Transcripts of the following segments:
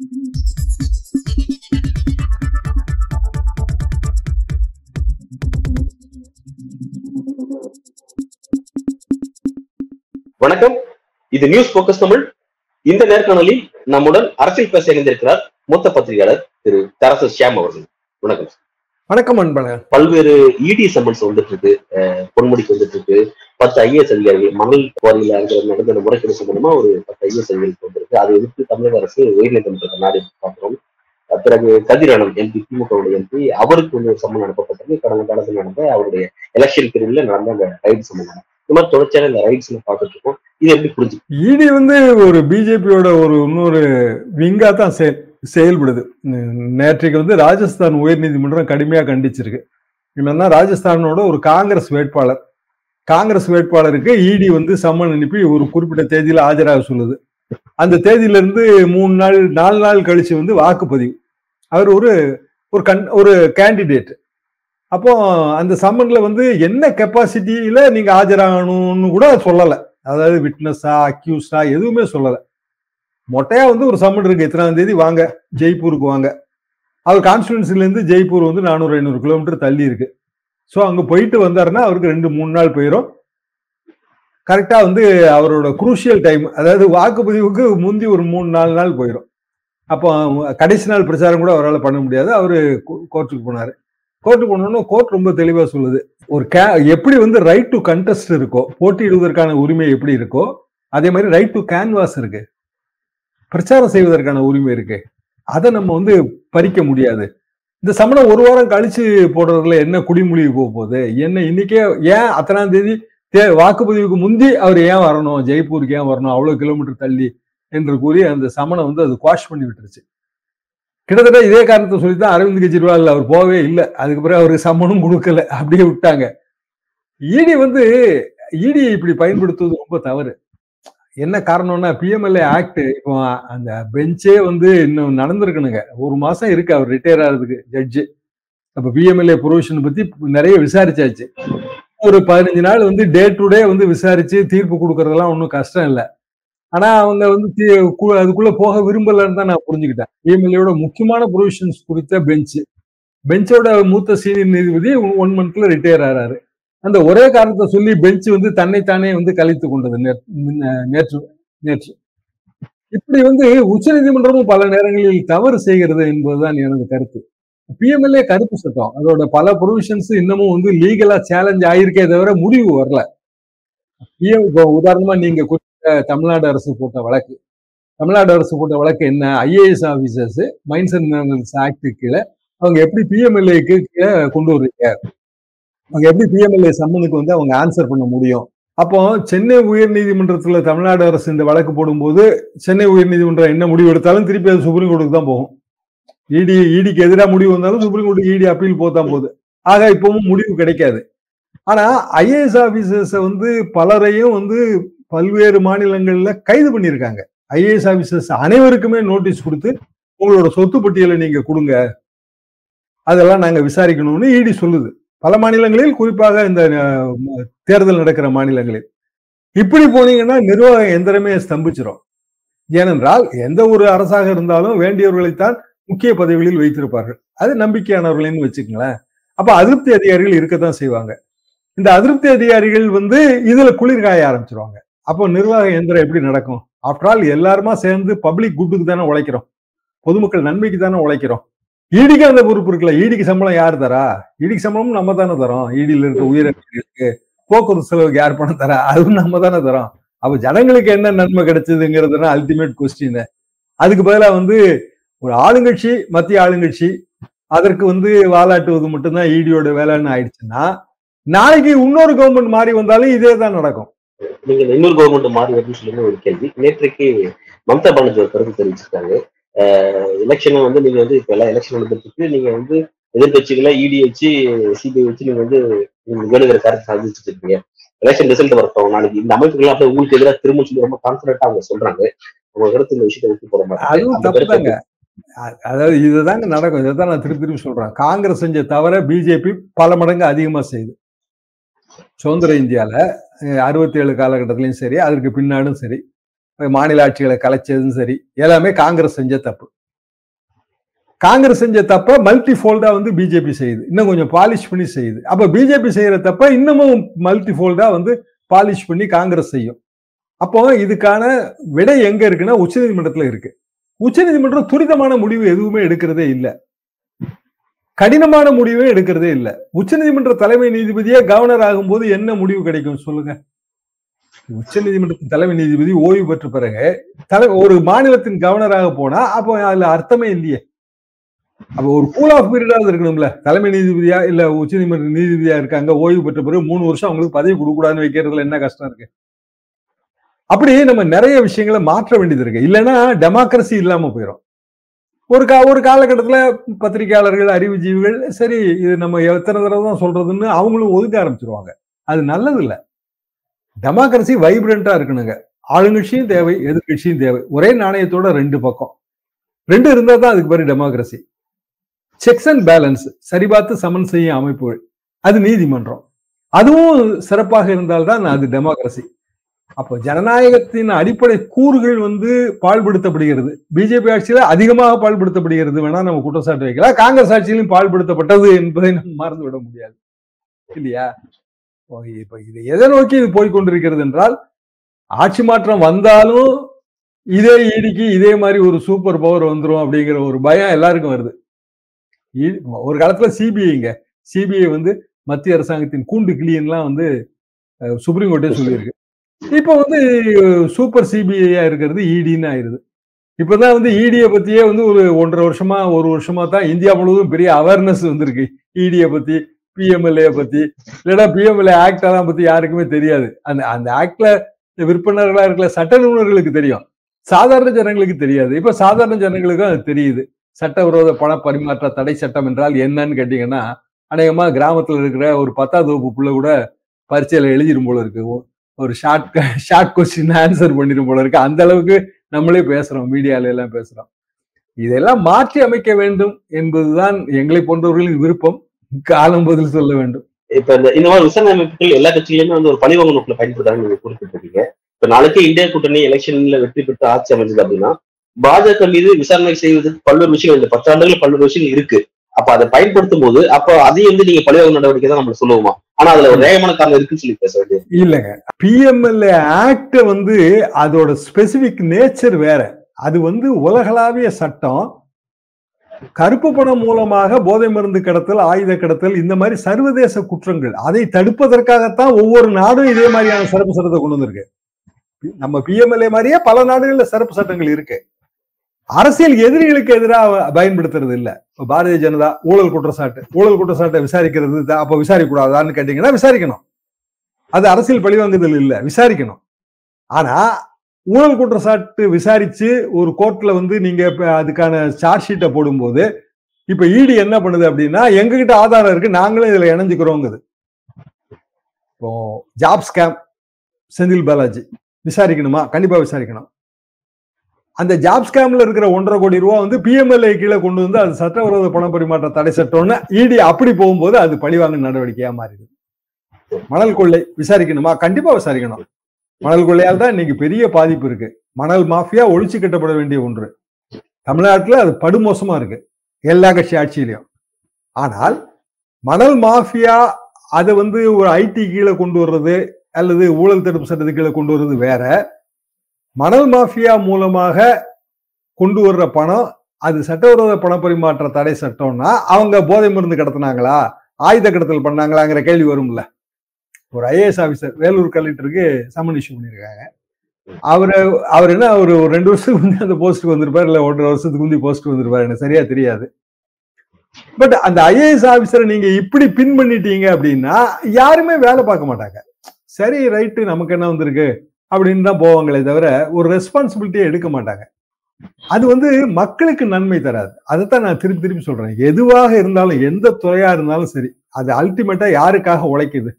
வணக்கம். இது news focus Tamil இந்த நேர்காணலில் நம்முடன் அரசியல் பேச இணைந்திருக்கிறார் மூத்த பத்திரிகையாளர் திரு தரசு ஷியாம் அவர்கள். வணக்கம். வணக்கம் அன்பழகன். பல்வேறு இடி சம்மன்ஸ் வந்துட்டு இருக்கு பொன்முடிக்கு வந்துட்டு இருக்கு பத்து ஐஏஎஸ் அதிகாரிகள் மணல் குவாரியில நடந்த முறைகேடு சம்பந்தமா ஒரு பத்து ஐஏஎஸ் அதிகாரிகள் வந்திருக்கு. அதை எதிர்த்து தமிழக அரசு உயர்நீதிமன்றத்தை நாடி பார்க்கிறோம். பிறகு கதிரானம் எம்பி திமுகவுடைய எம்பி அவருக்கு வந்து சம்மன் அனுப்பப்பட்டது கடந்த காலத்தில் நடந்த அவருடைய எலெக்ஷன் பீரியட்ல நடந்த அந்த ரைடு சம்பந்தம். இந்த மாதிரி தொடர்ச்சியான இந்த ரைட்ஸ் பார்த்துட்டு இருக்கோம் இது எப்படி புரிஞ்சு இடி வந்து ஒரு பிஜேபியோட ஒரு இன்னொரு விங்கா தான் செயல் செயல்படுது. நேற்றைக்கு வந்து ராஜஸ்தான் உயர்நீதிமன்றம் கடுமையாக கண்டிச்சிருக்கு. என்னன்னா ராஜஸ்தானோட ஒரு காங்கிரஸ் வேட்பாளர். காங்கிரஸ் வேட்பாளருக்கு இடி வந்து சம்மன் அனுப்பி ஒரு குறிப்பிட்ட தேதியில ஆஜராக சொல்லுது. அந்த தேதியிலிருந்து மூணு நாள் நாலு நாள் கழிச்சு வந்து வாக்குப்பதிவு. அவர் ஒரு ஒரு கண் ஒரு கேண்டிடேட் அப்போ அந்த சம்மன்ல வந்து என்ன கெப்பாசிட்டியில நீங்க ஆஜராகணும்னு கூட சொல்லலை. அதாவது விட்னஸா அக்யூஸ்டா எதுவுமே சொல்லலை. மொட்டையா வந்து ஒரு சம்மன் இருக்கு. எத்தனாம் தேதி? வாங்க. ஜெய்ப்பூருக்கு வாங்க. அவர் கான்ஸ்டுவன்சிலேருந்து ஜெய்ப்பூர் வந்து நானூறு ஐநூறு கிலோமீட்டர் தள்ளி இருக்கு. ஸோ அங்கே போயிட்டு வந்தாருன்னா அவருக்கு ரெண்டு மூணு நாள் போயிடும் கரெக்டாக வந்து அவரோட குரூஷியல் டைம் அதாவது வாக்குப்பதிவுக்கு முந்தி ஒரு மூணு நாலு நாள் போயிடும் அப்போ கடைசி நாள் பிரச்சாரம் கூட அவரால் பண்ண முடியாது. அவர் கோர்ட்டுக்கு போனார். கோர்ட்டுக்கு போனோன்னு கோர்ட் ரொம்ப தெளிவாக சொல்லுது. ஒரு கே எப்படி வந்து ரைட் டு கண்டெஸ்ட் இருக்கோ போட்டியிடுவதற்கான உரிமை எப்படி இருக்கோ அதே மாதிரி ரைட் டு கேன்வாஸ் இருக்கு. பிரச்சாரம் செய்வதற்கான உரிமை இருக்கு. அதை நம்ம வந்து பறிக்க முடியாது. இந்த சமணம் ஒரு வாரம் கழிச்சு போடுறதுல என்ன குடிமொழிவு போக போகுது? என்ன இன்னைக்கே ஏன் அத்தனாம் தேதி தே வாக்குப்பதிவுக்கு முந்தி அவர் ஏன் வரணும்? ஜெய்ப்பூருக்கு ஏன் வரணும்? அவ்வளவு கிலோமீட்டர் தள்ளி என்று கூறி அந்த சமணம் வந்து அது குவாஷ் பண்ணி விட்டுருச்சு. கிட்டத்தட்ட இதே காரணத்தை சொல்லி தான் அரவிந்த் கெஜ்ரிவால் அவர் போகவே இல்லை. அதுக்கு பிறகு அவருக்கு சம்மனும் கொடுக்கல. அப்படியே விட்டாங்க. இடி வந்து இடியை இப்படி பயன்படுத்துவது ரொம்ப தவறு. என்ன காரணம்னா பிஎம்எல்ஏ ஆக்ட் இப்போ அந்த பெஞ்சே வந்து இன்னும் நடந்திருக்கணுங்க. ஒரு மாசம் இருக்கு அவர் ரிட்டையர் ஆகிறதுக்கு ஜட்ஜு அப்ப பிஎம்எல்ஏ ப்ரொவிஷன் பத்தி நிறைய விசாரிச்சாச்சு. ஒரு பதினஞ்சு நாள் வந்து டே டு டே வந்து விசாரிச்சு தீர்ப்பு கொடுக்கறதெல்லாம் ஒன்றும் கஷ்டம் இல்லை. ஆனா அவங்க வந்து தீ- அதுக்குள்ள போக விரும்பலன்னு தான் நான் புரிஞ்சுக்கிட்டேன். பிஎம்எல்ஏட முக்கியமான ப்ரொவிஷன்ஸ் குறித்த பெஞ்ச் பெஞ்சோட மூத்த சீனியர் நீதிபதி ஒன் மந்த்ல ரிட்டையர் ஆறாரு. அந்த ஒரே காரணத்தை சொல்லி பெஞ்ச் வந்து தன்னைத்தானே வந்து கழித்து கொண்டது நேற்று நேற்று. இப்படி வந்து உச்சநீதிமன்றமும் பல நேரங்களில் தவறு செய்கிறது என்பதுதான் எனது கருத்து. பிஎம்எல்ஏ கருப்பு சட்டம். அதோட பல ப்ரொவிஷன்ஸ் இன்னமும் வந்து லீகலா சேலஞ்ச் ஆயிருக்கே தவிர முடிவு வரல. பிஎம் இப்போ உதாரணமா நீங்க குறிப்பிட்ட தமிழ்நாடு அரசு போட்ட வழக்கு. தமிழ்நாடு அரசு போட்ட வழக்கு என்ன? IAS officers mines and minerals கீழே அவங்க எப்படி பிஎம்எல்ஏக்கு கீழே கொண்டு வருவீங்க அவங்க எப்படி பிஎம்எல்ஏ சம்மனுக்கு வந்து அவங்க ஆன்சர் பண்ண முடியும்? அப்போ சென்னை உயர்நீதிமன்றத்துல தமிழ்நாடு அரசு இந்த வழக்கு போடும்போது சென்னை உயர்நீதிமன்றம் என்ன முடிவு எடுத்தாலும் திருப்பி அது சுப்ரீம் கோர்ட்டுக்கு தான் போகும். இடி இடிக்கு எதிராக முடிவு வந்தாலும் சுப்ரீம் கோர்ட்டுக்கு இடி அப்பீல் போதான் போகுது ஆக இப்பவும் முடிவு கிடைக்காது. ஆனா ஐஏஎஸ் ஆபீசர்ஸ வந்து பலரையும் வந்து பல்வேறு மாநிலங்கள்ல கைது பண்ணியிருக்காங்க. ஐஏஎஸ் ஆபீசர்ஸ் அனைவருக்குமே நோட்டீஸ் கொடுத்து உங்களோட சொத்து பட்டியலை நீங்க கொடுங்க. அதெல்லாம் நாங்க விசாரிக்கணும்னு இடி சொல்லுது. பல மாநிலங்களில் குறிப்பாக இந்த தேர்தல் நடக்கிற மாநிலங்களில். இப்படி போனீங்கன்னா நிர்வாக எந்திரமே ஸ்தம்பிச்சிரும். ஏனென்றால் எந்த ஒரு அரசாக இருந்தாலும் வேண்டியவர்களைத்தான் முக்கிய பதவிகளில் வைத்திருப்பார்கள். அது நம்பிக்கையானவர்கள்னு வச்சுக்கங்களேன். அப்ப அதிருப்தி அதிகாரிகள் இருக்கத்தான் செய்வாங்க. இந்த அதிருப்தி அதிகாரிகள் வந்து இதுல குளிர் காய ஆரம்பிச்சிருவாங்க. அப்போ நிர்வாக எந்திரம் எப்படி நடக்கும்? ஆஃப்டர் ஆல் எல்லாருமா சேர்ந்து பப்ளிக் குட்டுக்கு தானே உழைக்கிறோம். பொதுமக்கள் நன்மைக்கு தானே உழைக்கிறோம். ஈடிக்கு அந்த பொறுப்பு இருக்குல்ல. ஈடிக்கு சம்பளம் யார் தரா? ஈடிக்கு சம்பளமும் நம்ம தானே தரோம். ஈடியில் இருக்க உயிரிழப்புகளுக்கு போக்குவரத்து செலவுக்கு யார் பணம் தரா? அதுவும் நம்ம தானே தரோம். அப்ப ஜனங்களுக்கு என்ன நன்மை கிடைச்சதுங்கிறது அல்டிமேட் கொஸ்டின் அதுக்கு பதிலாக வந்து ஒரு ஆளுங்கட்சி மத்திய ஆளுங்கட்சி அதற்கு வந்து வாலாட்டுவது மட்டும்தான் ஈடியோட வேலைன்னு ஆயிடுச்சுன்னா நாளைக்கு இன்னொரு கவர்மெண்ட் மாறி வந்தாலும் இதே தான் நடக்கும். நீங்க இன்னொரு கவர்மெண்ட் மாறி வருதுன்னு சொல்லுங்க ஒரு கேள்வி. நேற்றைக்கு மம்தா பானர்ஜி ஒரு கருத்து தெரிவிச்சிருக்காங்க எலெக்ஷனை வந்து நீங்க வந்து இப்ப எல்லாம் எலெக்ஷன் நடந்துட்டு நீங்க வந்து எதிர்கட்சிகளை இடி வச்சு சிபிஐ வச்சு நீங்க வந்து வேணுங்கிற கருத்து சாதிச்சுட்டு இருக்கீங்க எலெக்ஷன் ரிசல்ட் வரட்டும் நாளைக்கு இந்த அமைப்புகள் அப்படியே உங்களுக்கு எதிராக திரும்ப சொல்லி ரொம்ப கான்பிடண்டா அவங்க சொல்றாங்க. உங்க கருத்து இந்த விஷயத்தை விட்டு போட மாட்டாங்க அதாவது இதுதாங்க நடக்கும். இதைத்தான் நான் திருப்பி திருப்பி சொல்றேன். காங்கிரஸ் செஞ்ச தவிர பிஜேபி பல மடங்கு அதிகமா செய்யுது சுதந்திர இந்தியால அறுபத்தி ஏழு காலகட்டத்திலையும் சரி அதற்கு பின்னாடும் சரி. மாநில ஆட்சிகளை கலைச்சதும் சரி எல்லாமே காங்கிரஸ் செஞ்ச தப்பு. காங்கிரஸ் செஞ்ச தப்ப மல்டி ஃபோல்டா வந்து பிஜேபி செய்யுது. இன்னும் கொஞ்சம் பாலிஷ் பண்ணி செய்யுது. அப்ப பிஜேபி செய்யற தப்ப இன்னமும் மல்டி ஃபோல்டா வந்து பாலிஷ் பண்ணி காங்கிரஸ் செய்யும். அப்போ இதுக்கான விடை எங்க இருக்குன்னா உச்சநீதிமன்றத்துல இருக்கு. உச்சநீதிமன்றம் துரிதமான முடிவு எதுவுமே எடுக்கிறதே இல்லை. கடினமான முடிவே எடுக்கிறதே இல்லை. உச்சநீதிமன்ற தலைமை நீதிபதியே கவர்னர் ஆகும்போது என்ன முடிவு கிடைக்கும் சொல்லுங்க. உச்சநீதிமன்றத்தின் தலைமை நீதிபதி ஓய்வு பெற்ற பிறகு தலை ஒரு மாநிலத்தின் கவர்னராக போனா அப்போ அதுல அர்த்தமே இல்லையே. அப்ப ஒரு கூல் ஆஃப் பீரியடாவது இருக்கணும்ல. தலைமை நீதிபதியா இல்ல உச்சநீதிமன்ற நீதிபதியா இருக்காங்க ஓய்வு பெற்ற பிறகு மூணு வருஷம் அவங்களுக்கு பதவி கொடுக்கூடாதுன்னு வைக்கிறதுல என்ன கஷ்டம் இருக்கு? அப்படி நம்ம நிறைய விஷயங்களை மாற்ற வேண்டியது இருக்கு. இல்லைன்னா டெமோக்ரஸி இல்லாம போயிடும் ஒரு கா ஒரு காலகட்டத்துல பத்திரிகையாளர்கள் அறிவுஜீவிகள் சரி இது நம்ம எத்தனை தடவை தான் சொல்றதுன்னு அவங்களும் ஒதுக்க ஆரம்பிச்சிருவாங்க. அது நல்லது இல்ல டெமோக்ரஸி வைப்ரண்டா இருக்கணுங்க. ஆளுங்கட்சியும் தேவை எதிர்கட்சியும் தேவை. ஒரே நாணயத்தோட ரெண்டு பக்கம். ரெண்டு இருந்தா தான் அதுக்கு பேர் டெமோக்ரஸி செக்ஸ் அண்ட் பேலன்ஸ் சரிபார்த்து சமன் செய்யும் அமைப்புகள் அது நீதிமன்றம். அதுவும் சிறப்பாக இருந்தால்தான் அது டெமோக்ரஸி அப்போ ஜனநாயகத்தின் அடிப்படை கூறுகள் வந்து பால்படுத்தப்படுகிறது பிஜேபி ஆட்சியில அதிகமாக பால்படுத்தப்படுகிறது வேணா நம்ம குற்றச்சாட்டு வைக்கலாம். காங்கிரஸ் ஆட்சியிலும் பால்படுத்தப்பட்டது என்பதை நம்ம மறந்து விட முடியாது. இல்லையா? இப்ப இது எதை நோக்கி இது போய்கொண்டிருக்கிறது என்றால் ஆட்சி மாற்றம் வந்தாலும் இதே ஈடிக்கு இதே மாதிரி ஒரு சூப்பர் பவர் வந்துடும் அப்படிங்கிற ஒரு பயம் எல்லாருக்கும் வருது. ஒரு காலத்துல சிபிஐங்க சிபிஐ வந்து மத்திய அரசாங்கத்தின் கூண்டு கிளியன்லாம் வந்து சுப்ரீம் கோர்ட்டே சொல்லியிருக்கு. இப்போ வந்து சூப்பர் சிபிஐயா இருக்கிறது இடின்னு ஆயிருது. இப்பதான் வந்து இடியை பத்தியே வந்து ஒரு ஒன்றரை வருஷமா ஒரு வருஷமா தான் இந்தியா முழுவதும் பெரிய அவேர்னஸ் வந்திருக்கு. இடியை பத்தி பிஎம்எல்ஏ பத்தி இல்லைன்னா பிஎம்எல்ஏ ஆக்ட் எல்லாம் பத்தி யாருக்குமே தெரியாது. அந்த அந்த ஆக்ட்ல விற்பனர்களா இருக்கிற சட்ட நிபுணர்களுக்கு தெரியும். சாதாரண ஜனங்களுக்கு தெரியாது. இப்ப சாதாரண ஜனங்களுக்கும் அது தெரியுது. சட்டவிரோத பண பரிமாற்ற தடை சட்டம் என்றால் என்னன்னு கேட்டீங்கன்னா அநேகமா கிராமத்துல இருக்கிற ஒரு பத்தாவது வகுப்பு பிள்ளை கூட பரீட்சையில எழுதிடும் போல இருக்கு. ஒரு ஷார்ட் ஷார்ட் கொஸ்டின் ஆன்சர் பண்ணிடும் போல இருக்கு. அந்த அளவுக்கு நம்மளே பேசுறோம் மீடியால எல்லாம் பேசுறோம். இதெல்லாம் மாற்றி அமைக்க வேண்டும் என்பதுதான் எங்களை போன்றவர்களின் விருப்பம். காலம் பதில் சொல்ல வேண்டும். இப்ப இந்த இந்த மாதிரி விசாரணை அமைப்புகள் எல்லா கட்சியிலுமே வந்து ஒரு பழிவாங்க நோக்கில் பயன்படுத்தாங்க நீங்க குறிப்பிட்டிருக்கீங்க. இப்ப நாளைக்கு இந்தியா கூட்டணி எலெக்ஷன்ல வெற்றி பெற்று ஆட்சி அமைஞ்சது அப்படின்னா பாஜக மீது விசாரணை செய்வதற்கு பல்வேறு விஷயங்கள் இந்த பத்தாண்டுகள் பல்வேறு விஷயங்கள் இருக்கு. அப்ப அதை பயன்படுத்தும் போது அப்ப அதையும் வந்து நீங்க பழிவாங்க நடவடிக்கை தான் நம்ம சொல்லுவோமா? ஆனா அதுல ஒரு நியாயமான காரணம் இருக்குன்னு சொல்லி பேச வேண்டியது. இல்லைங்க. பிஎம்எல்ஏ ஆக்ட் வந்து அதோட ஸ்பெசிபிக் நேச்சர் வேற. அது வந்து உலகளாவிய சட்டம். கருப்பு பணம் மூலமாக போதை மருந்து கடத்தல் ஆயுத கடத்தல் இந்த மாதிரி சர்வதேச குற்றங்கள் அதை தடுப்பதற்காகத்தான் ஒவ்வொரு நாடும் இதே மாதிரியான சிறப்பு சட்டத்தை கொண்டு வந்திருக்கு. நம்ம பிஎம்எல்ஏ மாதிரியே பல நாடுகள்ல சிறப்பு சட்டங்கள் இருக்கு. அரசியல் எதிரிகளுக்கு எதிராக பயன்படுத்துறது இல்ல. இப்ப பாரதிய ஜனதா ஊழல் குற்றச்சாட்டு ஊழல் குற்றச்சாட்டை விசாரிக்கிறது அப்ப விசாரிக்க கூடாதான்னு கேட்டீங்கன்னா விசாரிக்கணும். அது அரசியல் பழிவாங்குதல் இல்ல விசாரிக்கணும். ஆனா ஊழல் குற்றச்சாட்டு விசாரிச்சு ஒரு கோர்ட்ல வந்து நீங்க அதுக்கான சார்ஜ் ஷீட்டை போடும்போது இப்ப இடி என்ன பண்ணுது அப்படின்னா எங்ககிட்ட ஆதாரம் இருக்கு நாங்களும் இதுல இணைஞ்சுக்கிறோங்குது. இப்போ ஜாப் ஸ்கேம் செந்தில் பாலாஜி விசாரிக்கணுமா? கண்டிப்பா விசாரிக்கணும். அந்த ஜாப் ஸ்கேம்ல இருக்கிற ஒன்றரை கோடி ரூபா வந்து பிஎம்எல்ஏ கீழே கொண்டு வந்து அது சட்டவிரோத பண பரிமாற்ற தடை சட்டம்னு இடி அப்படி போகும்போது அது பழிவாங்க நடவடிக்கையா மாறிடுது. மணல் கொள்ளை விசாரிக்கணுமா? கண்டிப்பா விசாரிக்கணும். மணல் கொள்ளையால் தான் இன்னைக்கு பெரிய பாதிப்பு இருக்கு. மணல் மாஃபியா ஒழிச்சு கட்டப்பட வேண்டிய ஒன்று. தமிழ்நாட்டில் அது படுமோசமா இருக்கு. எல்லா கட்சி ஆட்சியிலையும். ஆனால் மணல் மாஃபியா அதை வந்து ஒரு ஐடி கீழே கொண்டு வர்றது அல்லது ஊழல் தடுப்பு சட்டத்து கீழே கொண்டு வர்றது வேற. மணல் மாஃபியா மூலமாக கொண்டு வர்ற பணம் அது சட்டவிரோத பண பரிமாற்ற தடை சட்டம்னா அவங்க போதை மருந்து கடத்தினாங்களா? ஆயுத கடத்தல் பண்ணாங்களாங்கிற கேள்வி வரும்ல. ஒரு ஐஏஎஸ் ஆபீசர் வேலூர் கலெக்டருக்கு சம்மன் இஷ்யூ பண்ணியிருக்காங்க அவரு அவர் என்ன ஒரு ரெண்டு வருஷத்துக்கு முந்தைய அந்த போஸ்ட்டுக்கு வந்திருப்பாரு இல்ல ஒன்றரை வருஷத்துக்கு முந்தைய போஸ்ட் வந்திருப்பாரு எனக்கு சரியா தெரியாது. பட் அந்த ஐஏஎஸ் ஆபீசரை நீங்க இப்படி பின் பண்ணிட்டீங்க அப்படின்னா யாருமே வேலை பார்க்க மாட்டாங்க. சரி ரைட்டு நமக்கு என்ன வந்திருக்கு? அப்படின்னு தான் போவாங்களே தவிர ஒரு ரெஸ்பான்சிபிலிட்டியை எடுக்க மாட்டாங்க. அது வந்து மக்களுக்கு நன்மை தராது. அதைத்தான் நான் திருப்பி திருப்பி சொல்றேன். எதுவாக இருந்தாலும் எந்த துறையா இருந்தாலும் சரி அது அல்டிமேட்டா யாருக்காக உழைக்குது?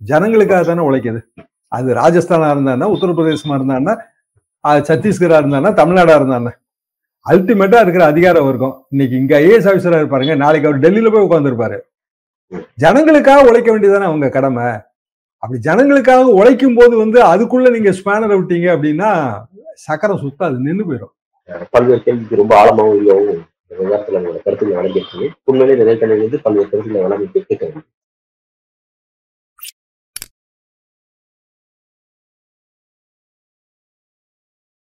ஜனங்களுக்காக தானே உழைக்குது. அது ராஜஸ்தானா இருந்தானா உத்தரப்பிரதேசமா இருந்தானா சத்தீஸ்கரா இருந்தானா தமிழ்நாடா இருந்தானே அல்டிமேட்டா இருக்கிற அதிகாரம் இருக்கும் இன்னைக்கு இங்க ஐஏஎஸ் ஆஃபீஸரா இருப்பாருங்க நாளைக்கு அவர் டெல்லியில போய் உட்காந்துருப்பாரு ஜனங்களுக்காக உழைக்க வேண்டியதானே அவங்க கடமை. அப்படி ஜனங்களுக்காக உழைக்கும் போது வந்து அதுக்குள்ள நீங்க ஸ்பேனரை விட்டீங்க அப்படின்னா சக்கரம் சுத்த அது நின்று போயிடும் பல்வேறு கேள்விக்கு ரொம்ப ஆழமாகவும் இல்லவும் இந்த விவகாரத்துல கருத்துக்களை வழங்கியிருக்கீங்க. உண்மையிலே நிறைய நேர்காணல் வந்து பல்வேறு கருத்துக்களை வழங்கிட்டு கேட்க